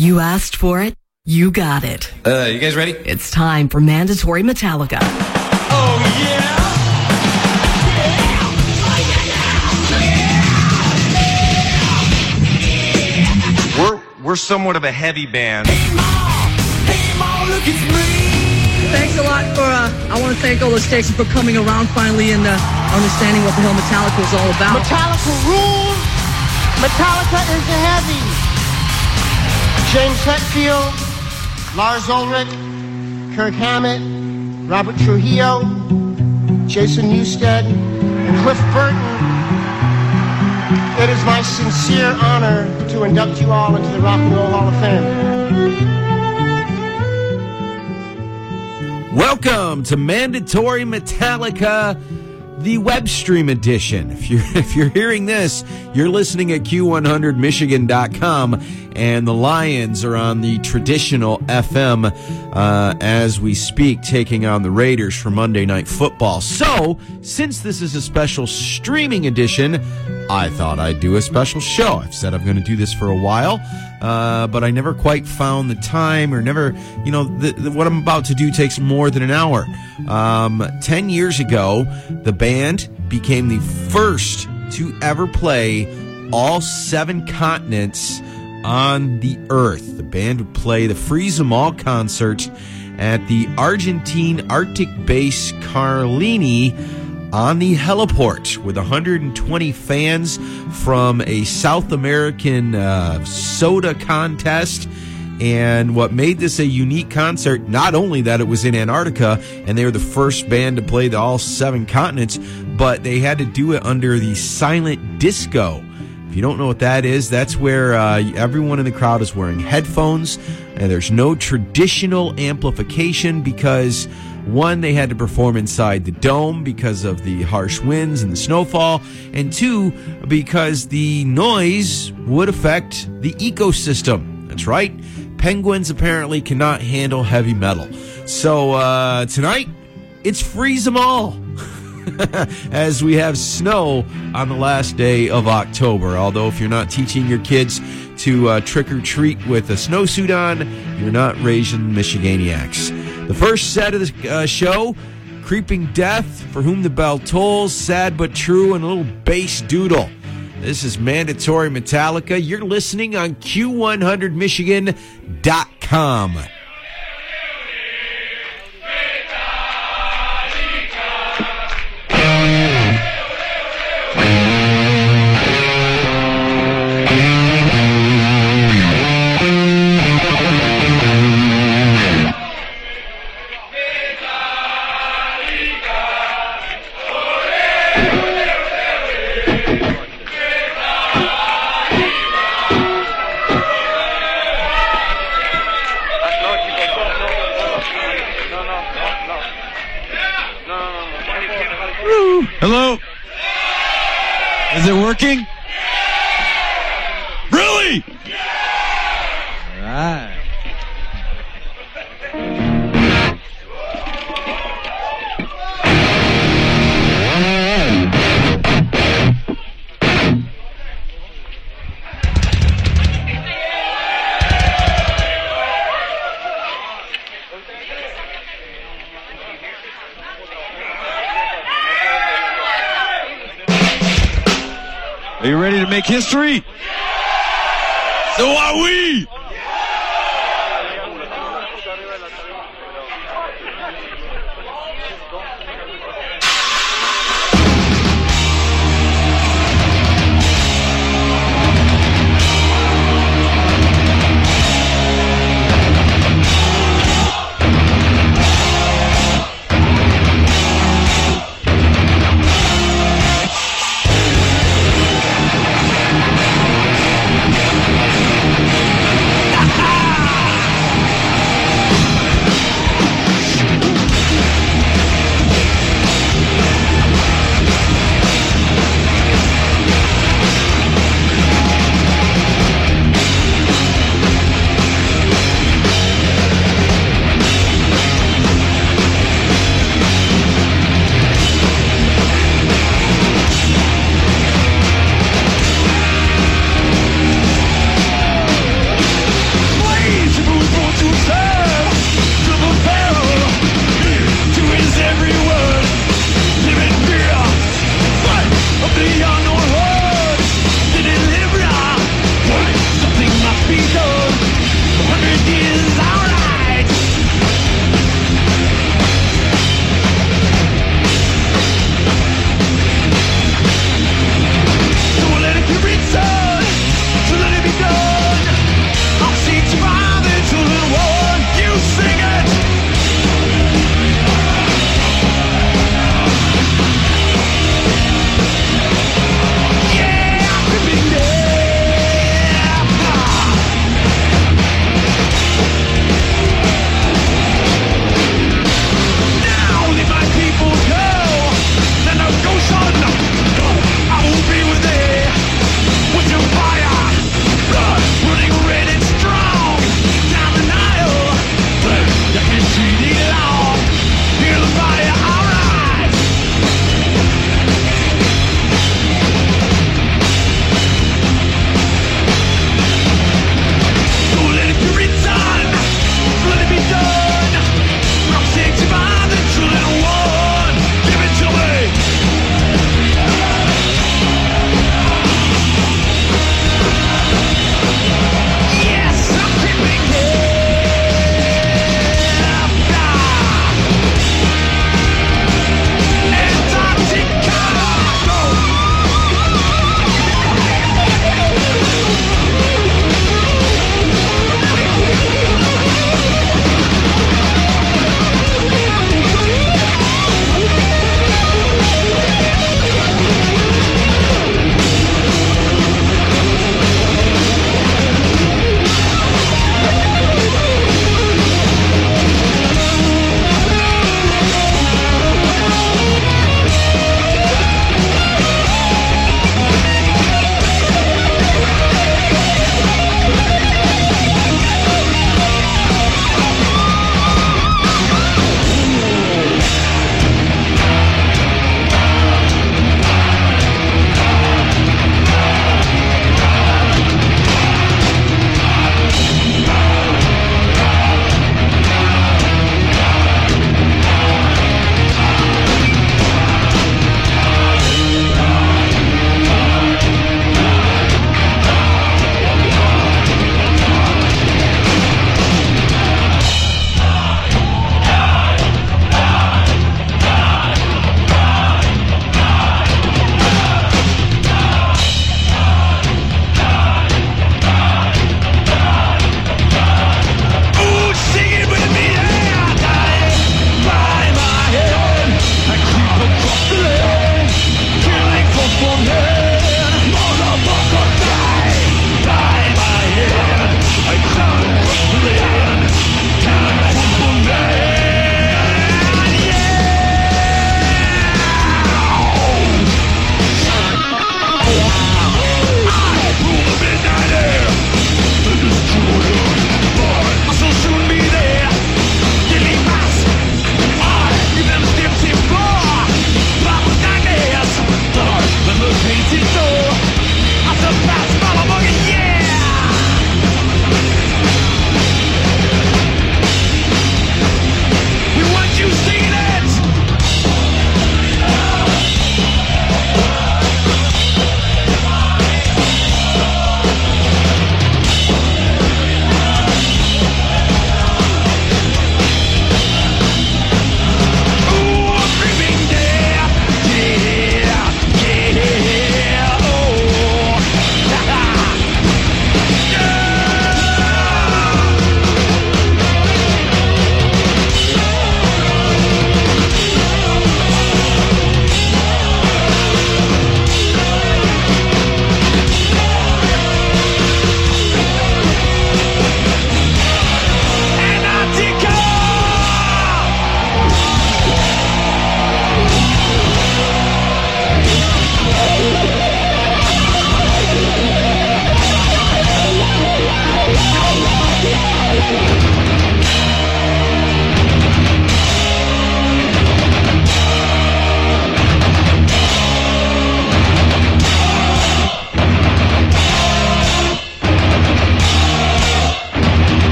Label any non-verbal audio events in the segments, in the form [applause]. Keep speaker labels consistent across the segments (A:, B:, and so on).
A: You asked for it, you got it.
B: Uh, you guys ready?
A: It's time for mandatory Metallica.
B: Oh, yeah! We're, we're somewhat of a heavy band.
C: Thanks a lot for, uh, I want to thank all the stations for coming around finally and uh, understanding what the hell Metallica is all about.
D: Metallica rules. Metallica is the heavy. James Hetfield, Lars Ulrich, Kirk Hammett, Robert Trujillo, Jason Newsted, and Cliff Burton. It is my sincere honor to induct you all into the Rock and Roll Hall of Fame.
E: Welcome to Mandatory Metallica, the web stream edition. If you're [laughs] if you're hearing this, you're listening at q100michigan.com and the Lions are on the traditional FM uh, as we speak, taking on the Raiders for Monday Night Football. So, since this is a special streaming edition, I thought I'd do a special show. I've said I'm going to do this for a while, uh, but I never quite found the time or never, you know, the, the, what I'm about to do takes more than an hour. Um, Ten years ago, the band became the first to ever play all seven continents on the earth. The band would play the Freeze 'em All concert at the Argentine Arctic base Carlini on the heliport with 120 fans from a South American uh, soda contest. And what made this a unique concert, not only that it was in Antarctica and they were the first band to play the all seven continents, but they had to do it under the silent disco. If you don't know what that is, that's where uh, everyone in the crowd is wearing headphones and there's no traditional amplification because one, they had to perform inside the dome because of the harsh winds and the snowfall, and two, because the noise would affect the ecosystem. That's right. Penguins apparently cannot handle heavy metal. So uh, tonight, it's freeze them all. [laughs] as we have snow on the last day of October. Although, if you're not teaching your kids to uh, trick or treat with a snowsuit on, you're not raising Michiganiacs. The first set of the uh, show Creeping Death, For Whom the Bell Tolls, Sad But True, and a little bass doodle. This is Mandatory Metallica. You're listening on Q100Michigan.com.
F: Hello? History? So are we.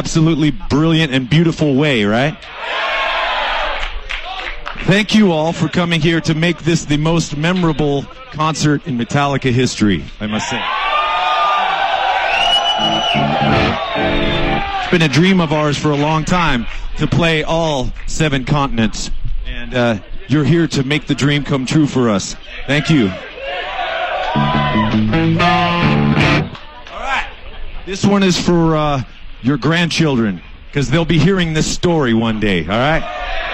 F: Absolutely brilliant and beautiful way, right? Thank you all for coming here to make this the most memorable concert in Metallica history, I must say. It's been a dream of ours for a long time to play all seven continents. And uh, you're here to make the dream come true for us. Thank you. All right. This one is for uh, your grandchildren because they'll be hearing this story one day. All right.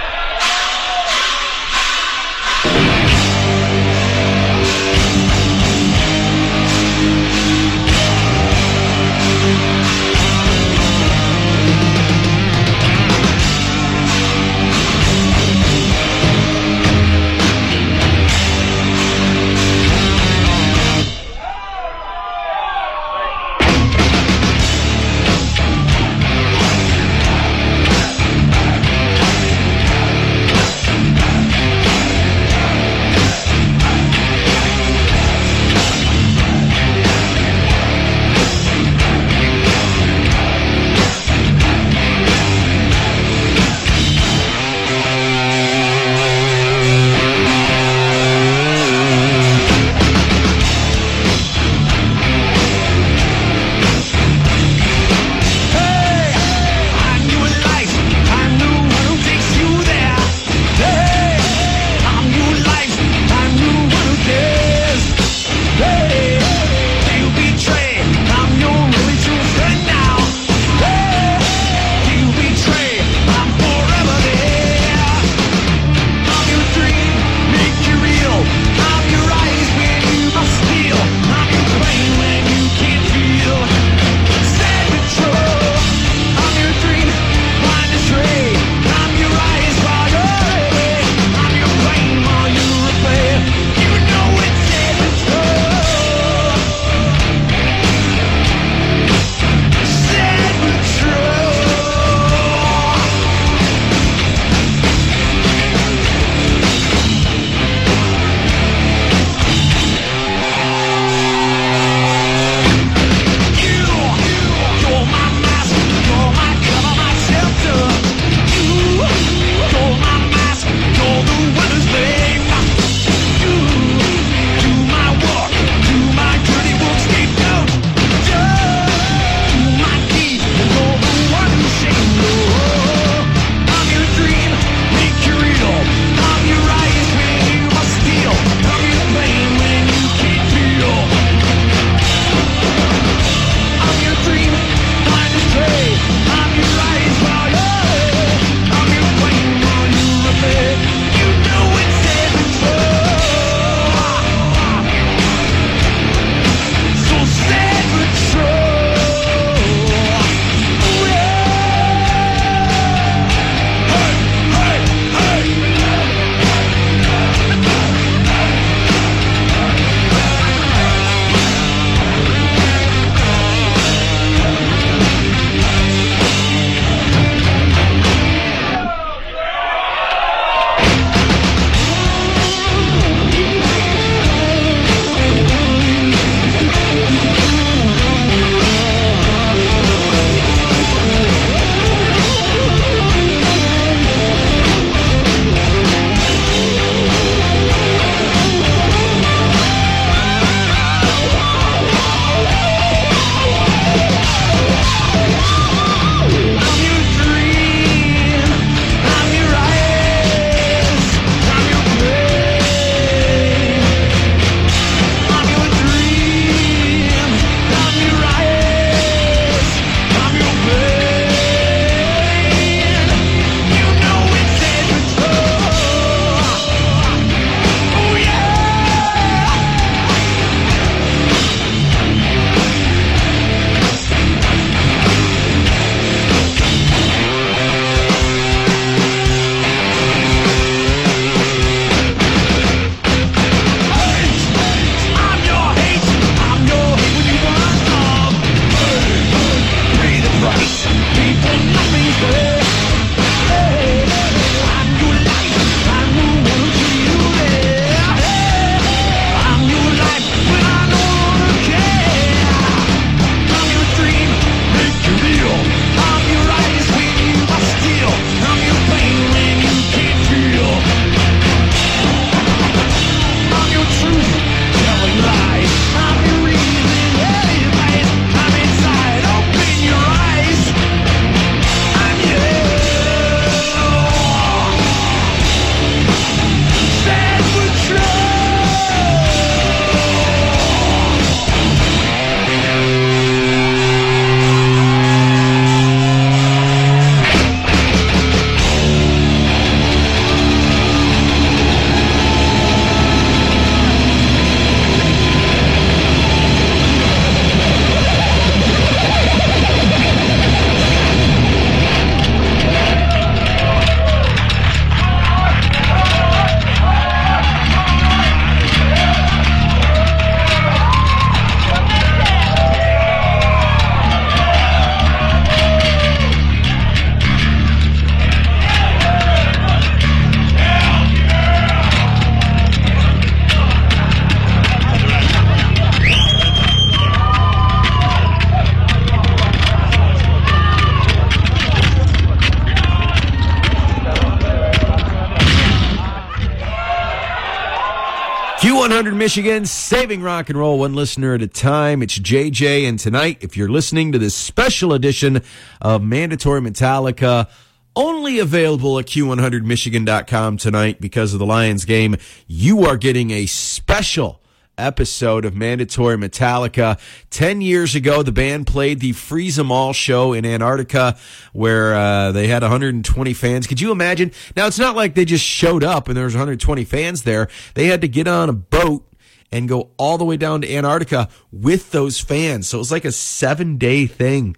E: Michigan, saving rock and roll one listener at a time. It's JJ, and tonight, if you're listening to this special edition of Mandatory Metallica, only available at Q100Michigan.com tonight because of the Lions game, you are getting a special episode of Mandatory Metallica. Ten years ago, the band played the Freeze 'em All show in Antarctica where uh, they had 120 fans. Could you imagine? Now, it's not like they just showed up and there was 120 fans there. They had to get on a boat and go all the way down to Antarctica with those fans. So it was like a seven day thing.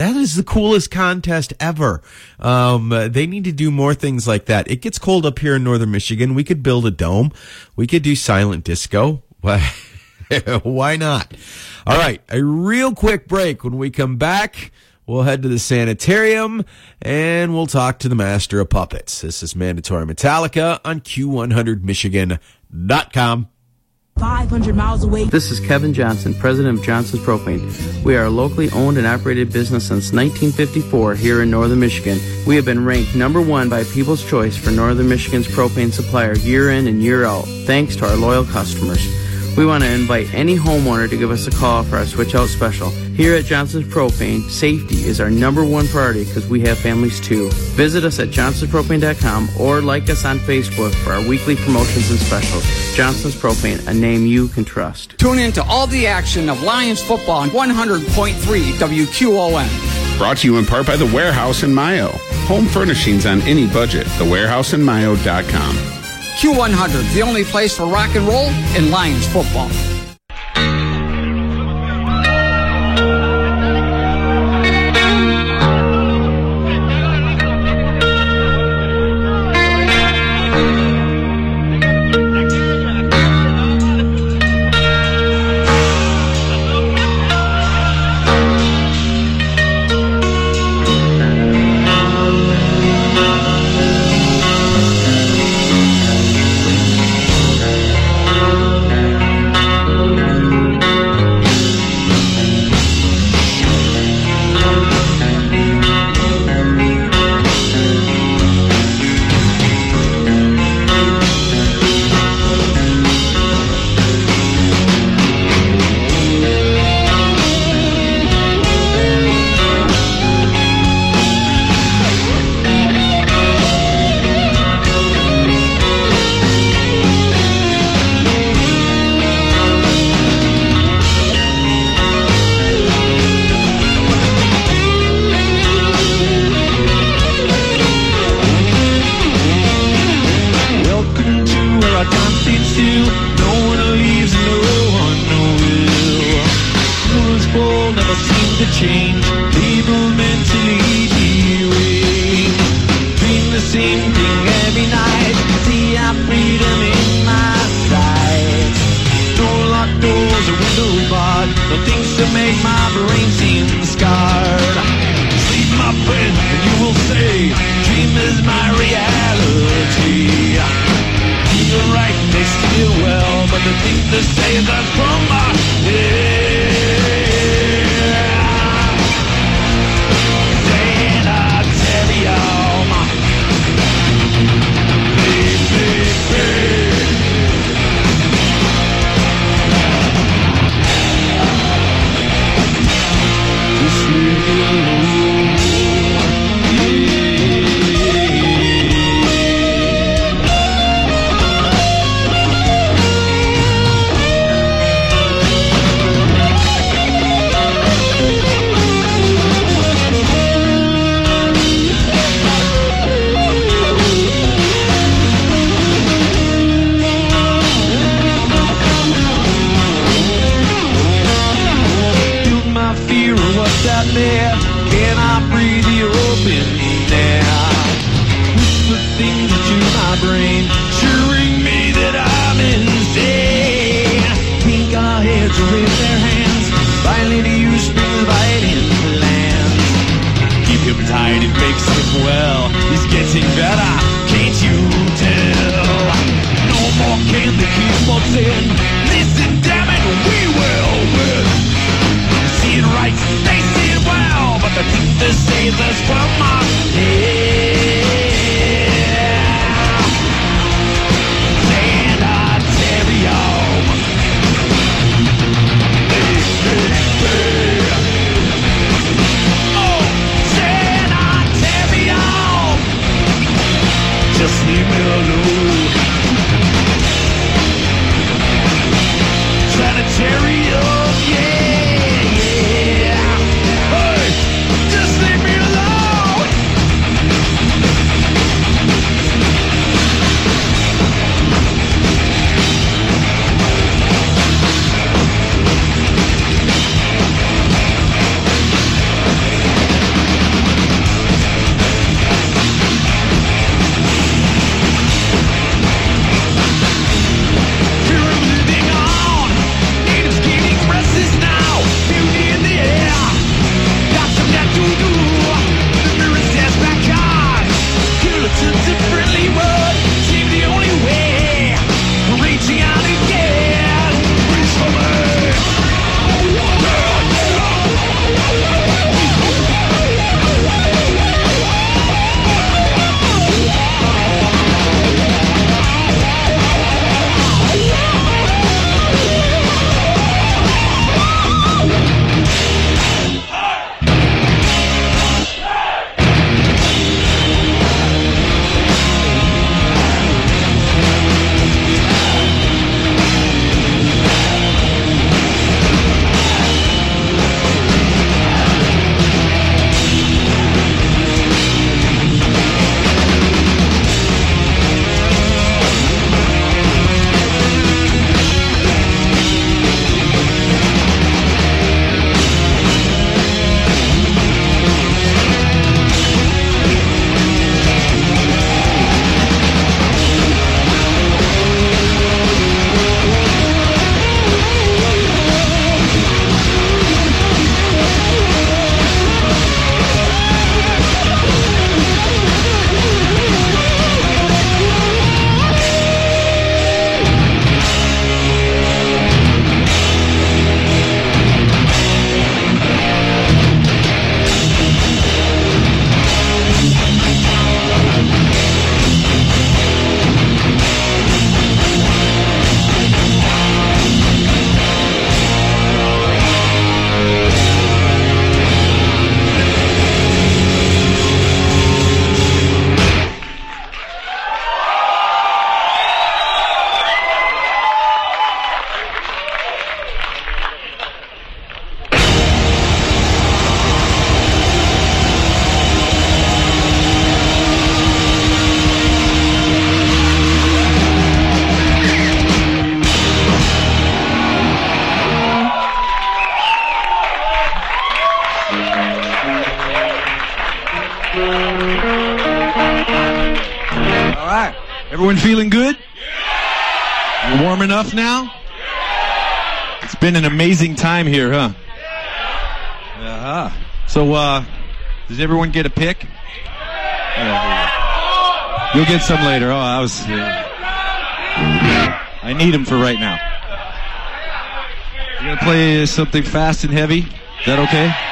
E: That is the coolest contest ever. Um, they need to do more things like that. It gets cold up here in northern Michigan. We could build a dome. We could do silent disco. Why [laughs] why not? All right, a real quick break. When we come back, we'll head to the sanitarium and we'll talk to the master of puppets. This is Mandatory Metallica on Q100Michigan.com.
G: 500 miles away.
H: This is Kevin Johnson, president of Johnson's Propane. We are a locally owned and operated business since 1954 here in northern Michigan. We have been ranked number one by People's Choice for northern Michigan's propane supplier year in and year out, thanks to our loyal customers. We want to invite any homeowner to give us a call for our switch out special. Here at Johnson's Propane, safety is our number one priority because we have families too. Visit us at johnsonspropane.com or like us on Facebook for our weekly promotions and specials. Johnson's Propane, a name you can trust.
I: Tune in to all the action of Lions football on 100.3 WQON.
J: Brought to you in part by The Warehouse in Mayo. Home furnishings on any budget. TheWarehouseInMayo.com.
I: Q100, the only place for rock and roll and Lions football.
K: Time
F: here, huh? Uh-huh. So, uh, does everyone get a pick? Yeah, You'll get some later. Oh, I was. Uh, I need them for right now. We're gonna play something fast and heavy. Is that okay?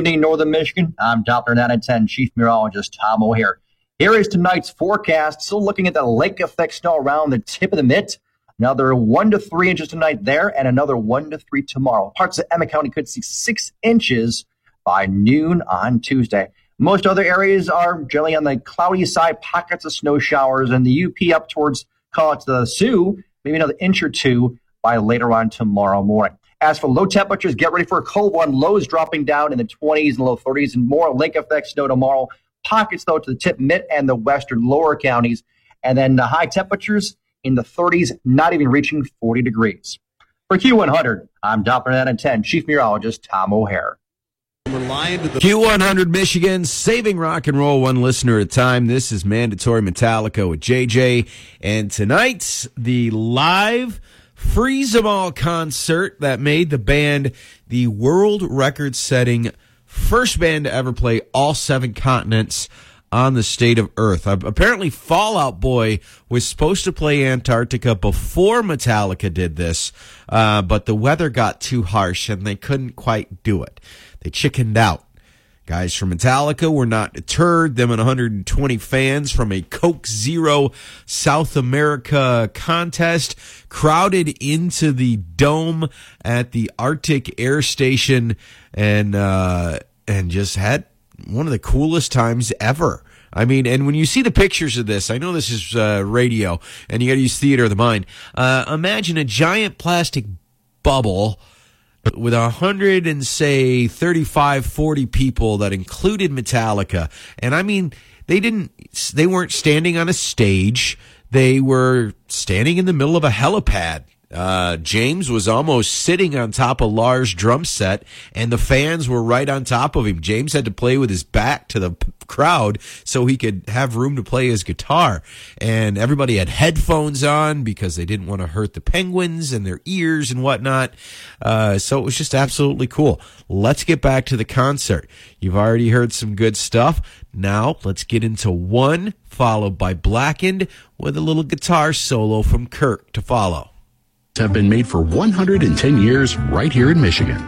L: Evening, Northern Michigan. I'm Doppler 910 Chief Meteorologist Tom O'Hare. Here is tonight's forecast. Still looking at the lake effect snow around the tip of the mitt. Another one to three inches tonight there, and another one to three tomorrow. Parts of Emmet County could see six inches by noon on Tuesday. Most other areas are generally on the cloudy side, pockets of snow showers, and the UP up towards, call it the Soo, maybe another inch or two by later on tomorrow morning. As for low temperatures, get ready for a cold one. Lows dropping down in the 20s and low 30s, and more lake effect snow tomorrow. Pockets, though, to the tip mid and the western lower counties. And then the high temperatures in the 30s, not even reaching 40 degrees. For Q100, I'm Doppler 910 Chief Meteorologist Tom O'Hare.
E: Q100 Michigan, saving rock and roll one listener at a time. This is Mandatory Metallica with JJ. And tonight's the live Freeze 'em All concert that made the band the world record setting first band to ever play all seven continents on the state of Earth. Uh, apparently, Fall Out Boy was supposed to play Antarctica before Metallica did this, uh, but the weather got too harsh and they couldn't quite do it. They chickened out. Guys from Metallica were not deterred. Them and 120 fans from a Coke Zero South America contest crowded into the dome at the Arctic Air Station and uh, and just had one of the coolest times ever. I mean, and when you see the pictures of this, I know this is uh, radio, and you got to use theater of the mind. Uh, imagine a giant plastic bubble with a hundred and say 35, 40 people that included Metallica. And I mean, they didn't, they weren't standing on a stage. They were standing in the middle of a helipad. Uh, James was almost sitting on top of Lars' drum set, and the fans were right on top of him. James had to play with his back to the p- crowd so he could have room to play his guitar. And everybody had headphones on because they didn't want to hurt the penguins and their ears and whatnot. Uh, so it was just absolutely cool. Let's get back to the concert. You've already heard some good stuff. Now let's get into one, followed by Blackened with a little guitar solo from Kirk to follow
M: have been made for 110 years right here in Michigan.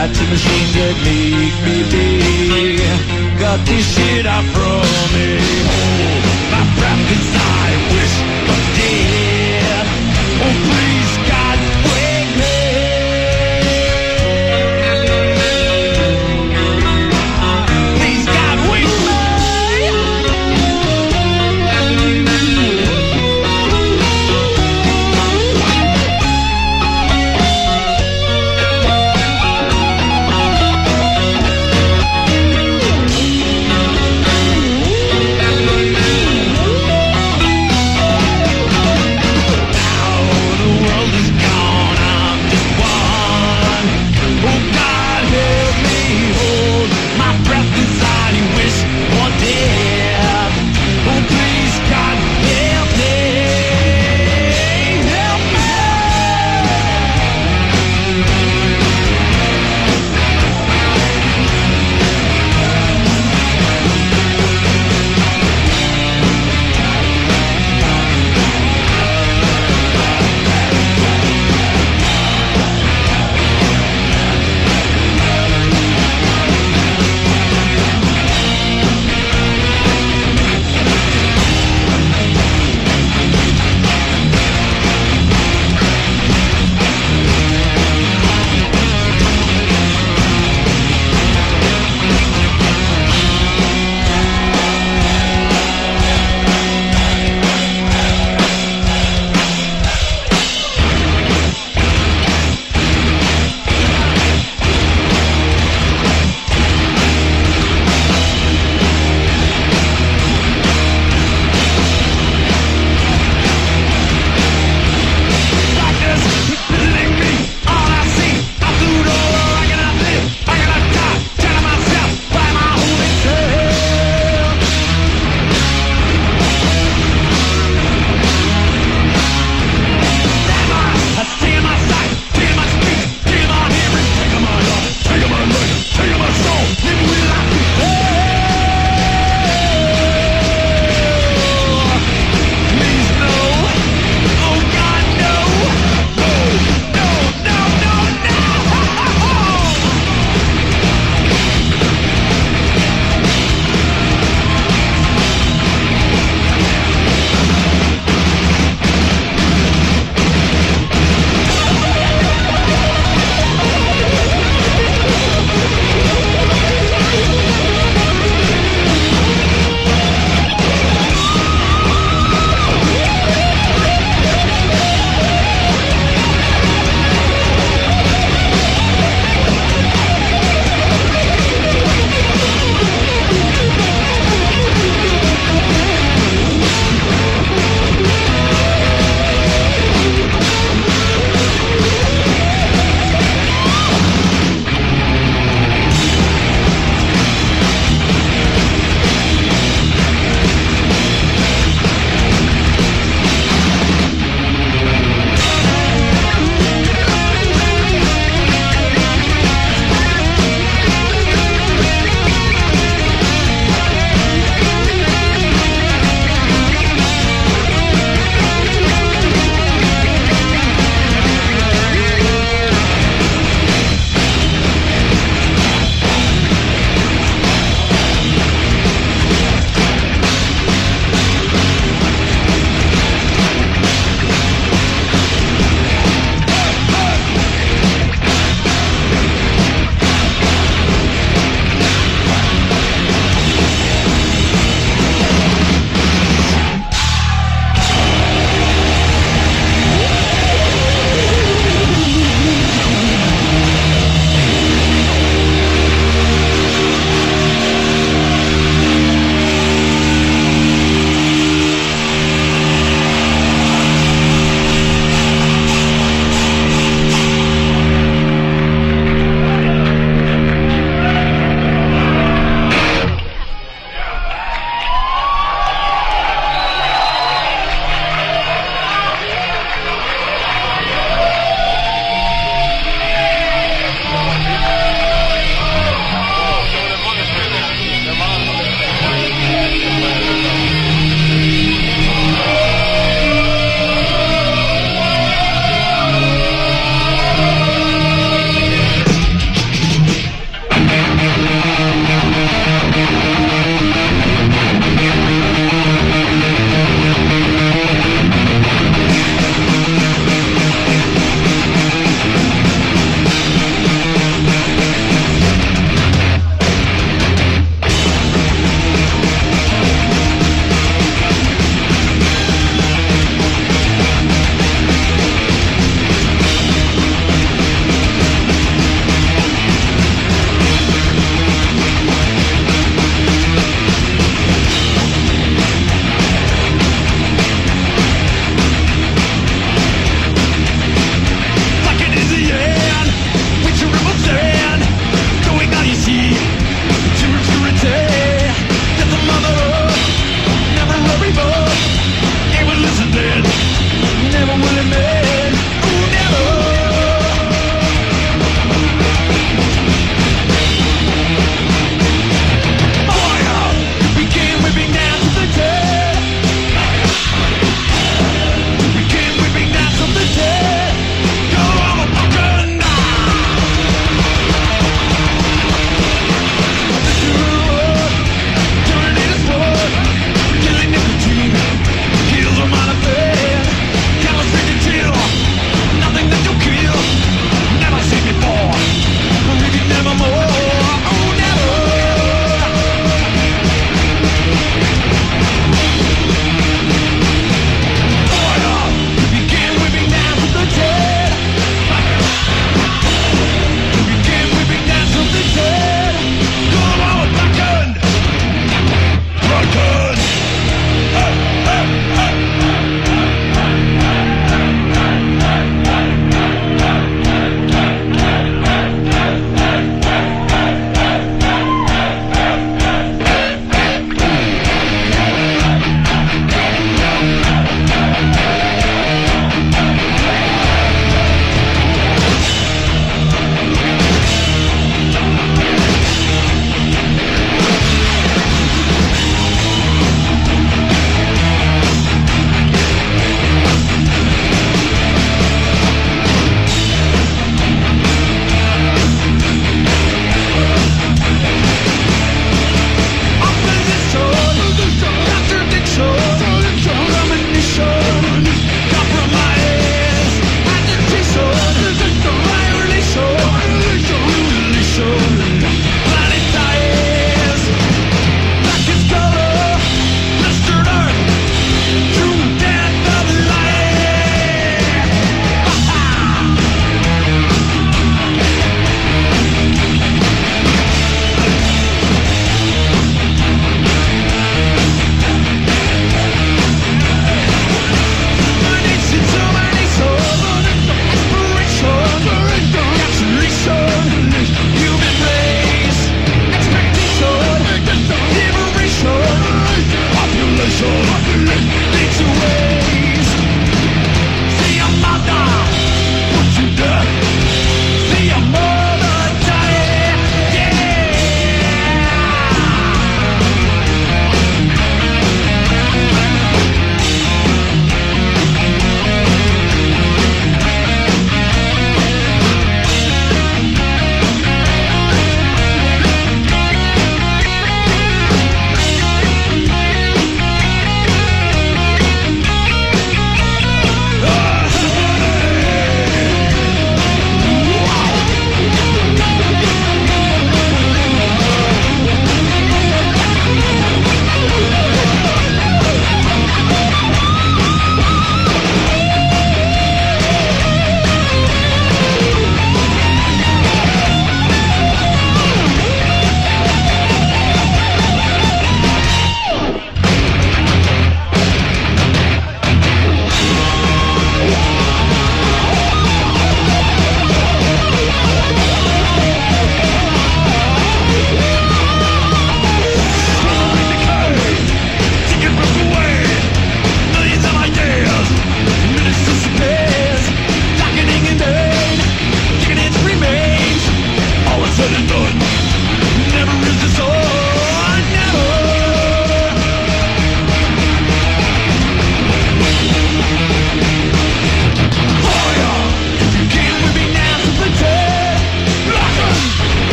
I: Got two machines that make me be. Got this shit out from me.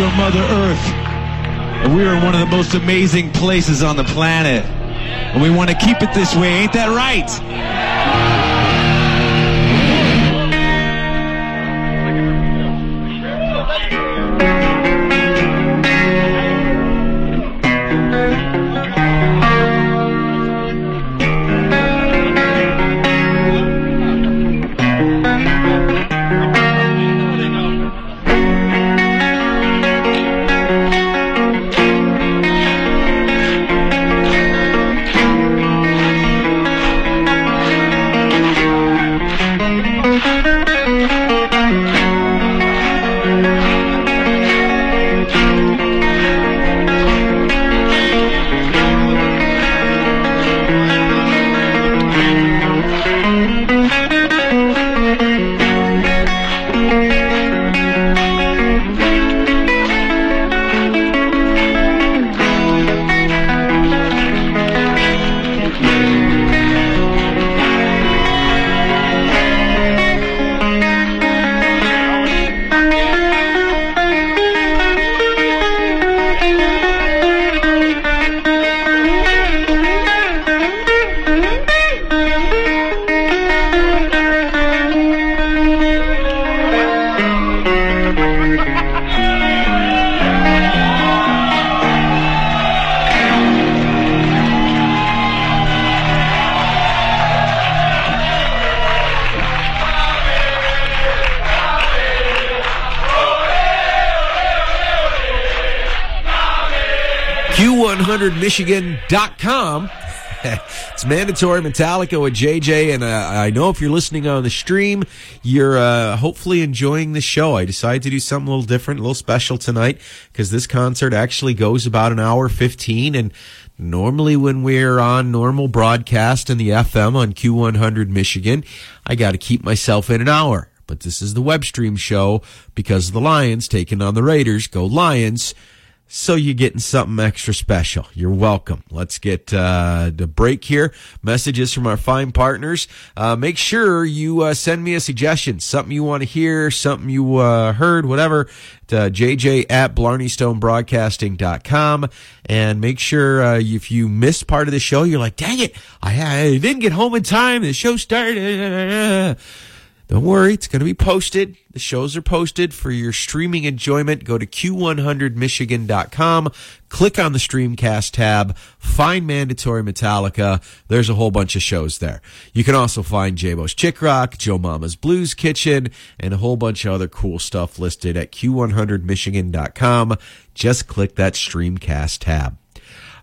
F: Your Mother Earth. And we are in one of the most amazing places on the planet. And we want to keep it this way, ain't that right?
E: Q100Michigan.com. [laughs] it's mandatory Metallica with JJ, and uh, I know if you're listening on the stream, you're uh, hopefully enjoying the show. I decided to do something a little different, a little special tonight, because this concert actually goes about an hour 15, and normally when we're on normal broadcast in the FM on Q100 Michigan, I got to keep myself in an hour. But this is the web stream show because the Lions taking on the Raiders. Go Lions. So you're getting something extra special. You're welcome. Let's get uh, the break here. Messages from our fine partners. Uh, make sure you uh, send me a suggestion, something you want to hear, something you uh, heard, whatever. To JJ at BlarneyStoneBroadcasting.com. And make sure uh, if you missed part of the show, you're like, dang it, I, I didn't get home in time. The show started. Don't worry, it's going to be posted. The shows are posted for your streaming enjoyment. Go to q100michigan.com, click on the Streamcast tab, find Mandatory Metallica. There's a whole bunch of shows there. You can also find Jabo's Chick Rock, Joe Mama's Blues Kitchen, and a whole bunch of other cool stuff listed at q100michigan.com. Just click that Streamcast tab.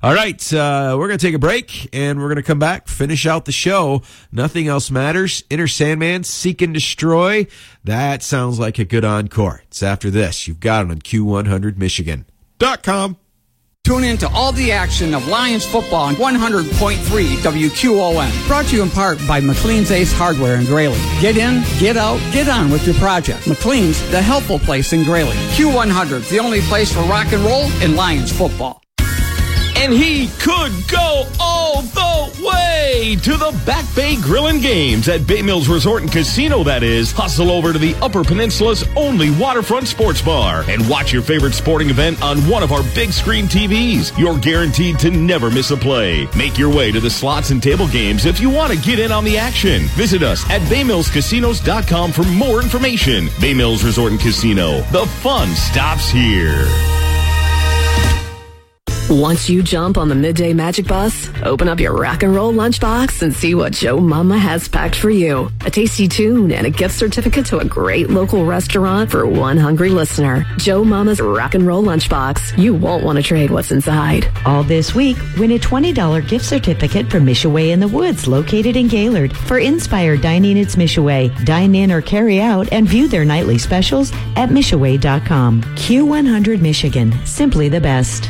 E: All right, uh, we're going to take a break and we're going to come back, finish out the show. Nothing else matters. Enter Sandman, Seek and Destroy. That sounds like a good encore. It's after this. You've got it on Q100Michigan.com.
I: Tune in to all the action of Lions football on 100.3 WQON. Brought to you in part by McLean's Ace Hardware in Grayling. Get in, get out, get on with your project. McLean's, the helpful place in Grayling. Q100, the only place for rock and roll in Lions football.
N: And he could go all the way to the Back Bay Grillin' Games at Bay Mills Resort and Casino, that is. Hustle over to the Upper Peninsula's only waterfront sports bar and watch your favorite sporting event on one of our big screen TVs. You're guaranteed to never miss a play. Make your way to the slots and table games if you want to get in on the action. Visit us at baymillscasinos.com for more information. Bay Mills Resort and Casino. The fun stops here.
A: Once you jump on the midday magic bus, open up your rock and roll lunchbox and see what Joe Mama has packed for you. A tasty tune and a gift certificate to a great local restaurant for one hungry listener. Joe Mama's rock and roll lunchbox. You won't want to trade what's inside.
O: All this week, win a $20 gift certificate from Mishaway in the Woods, located in Gaylord. For inspired dining, it's Mishaway. Dine in or carry out and view their nightly specials at Mishaway.com. Q100 Michigan, simply the best.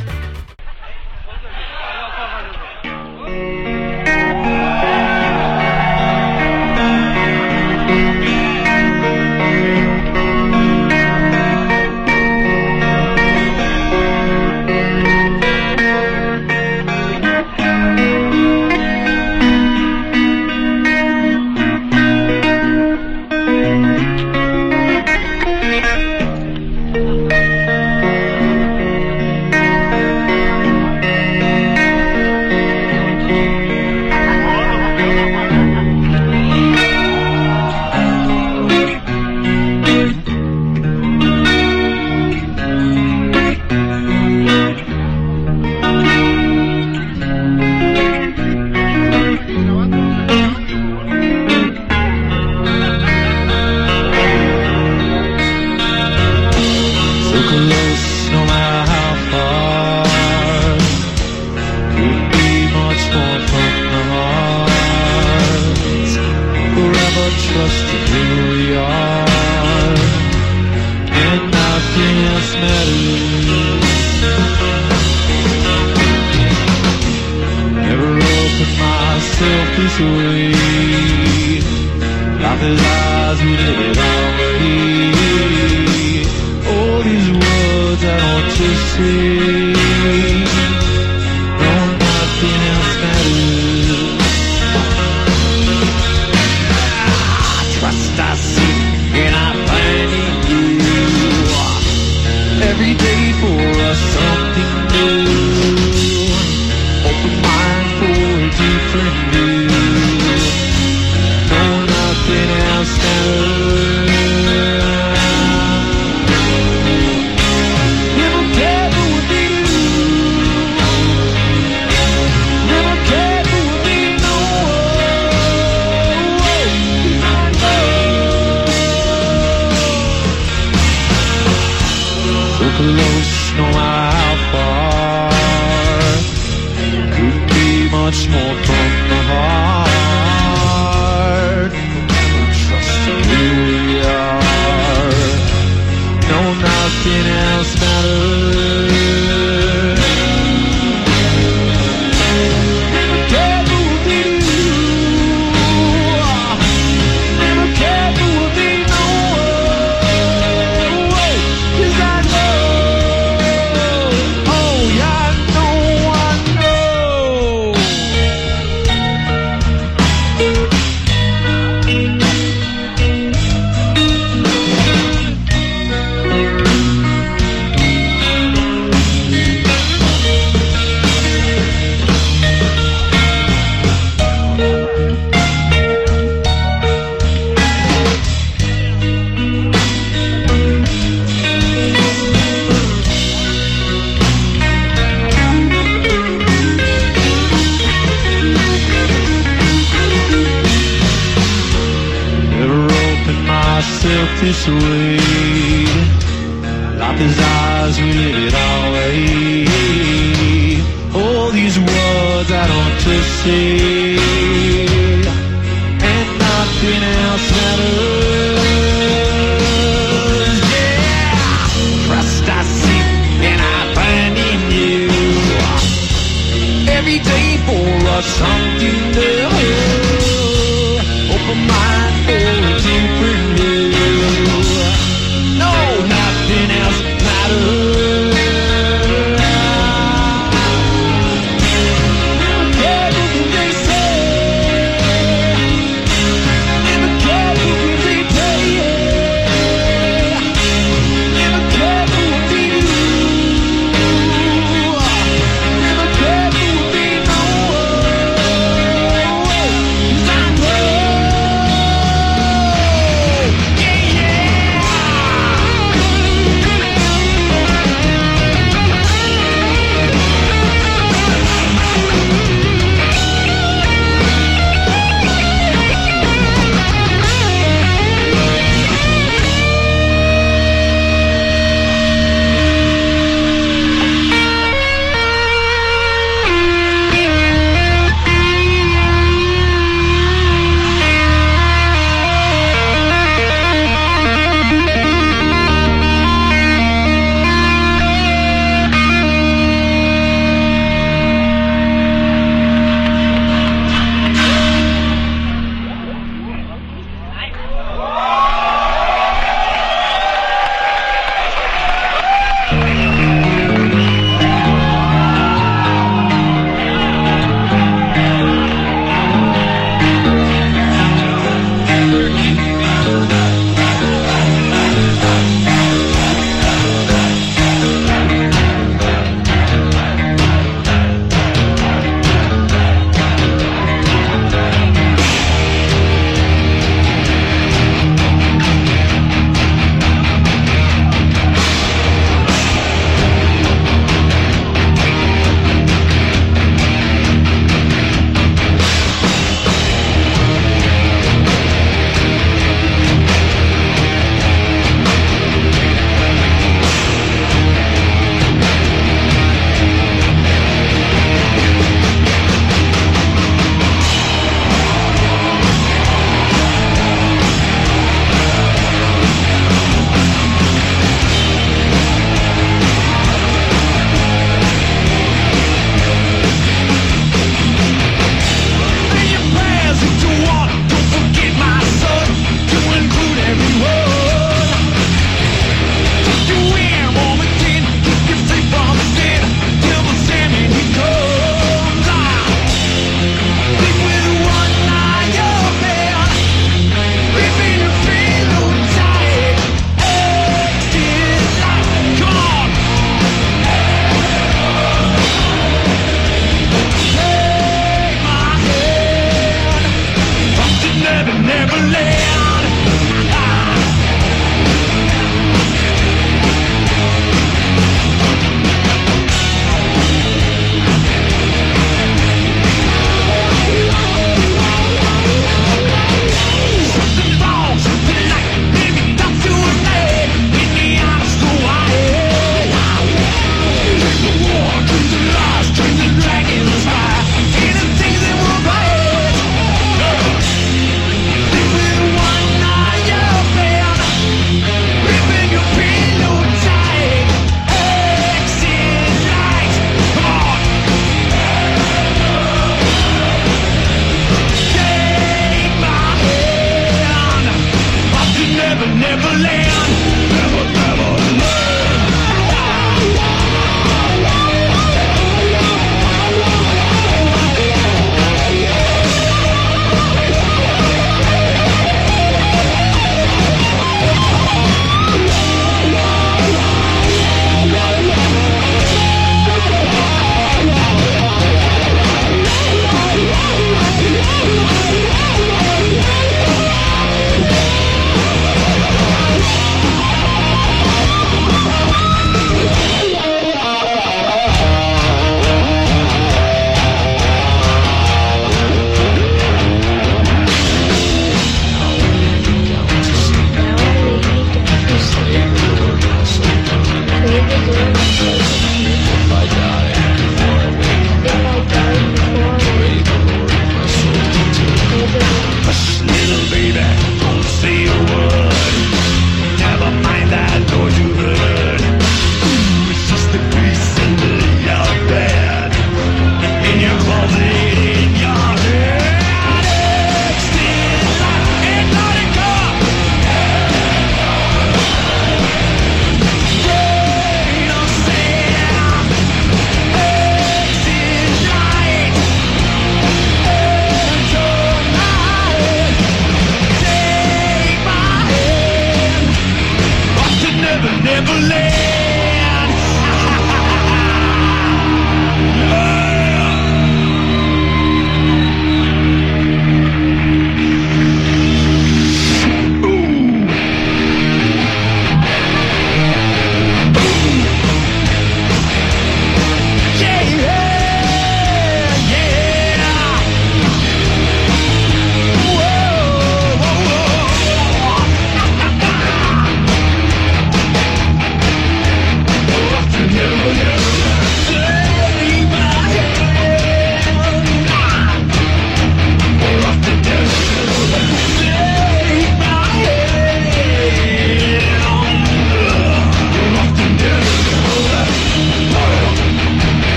K: never.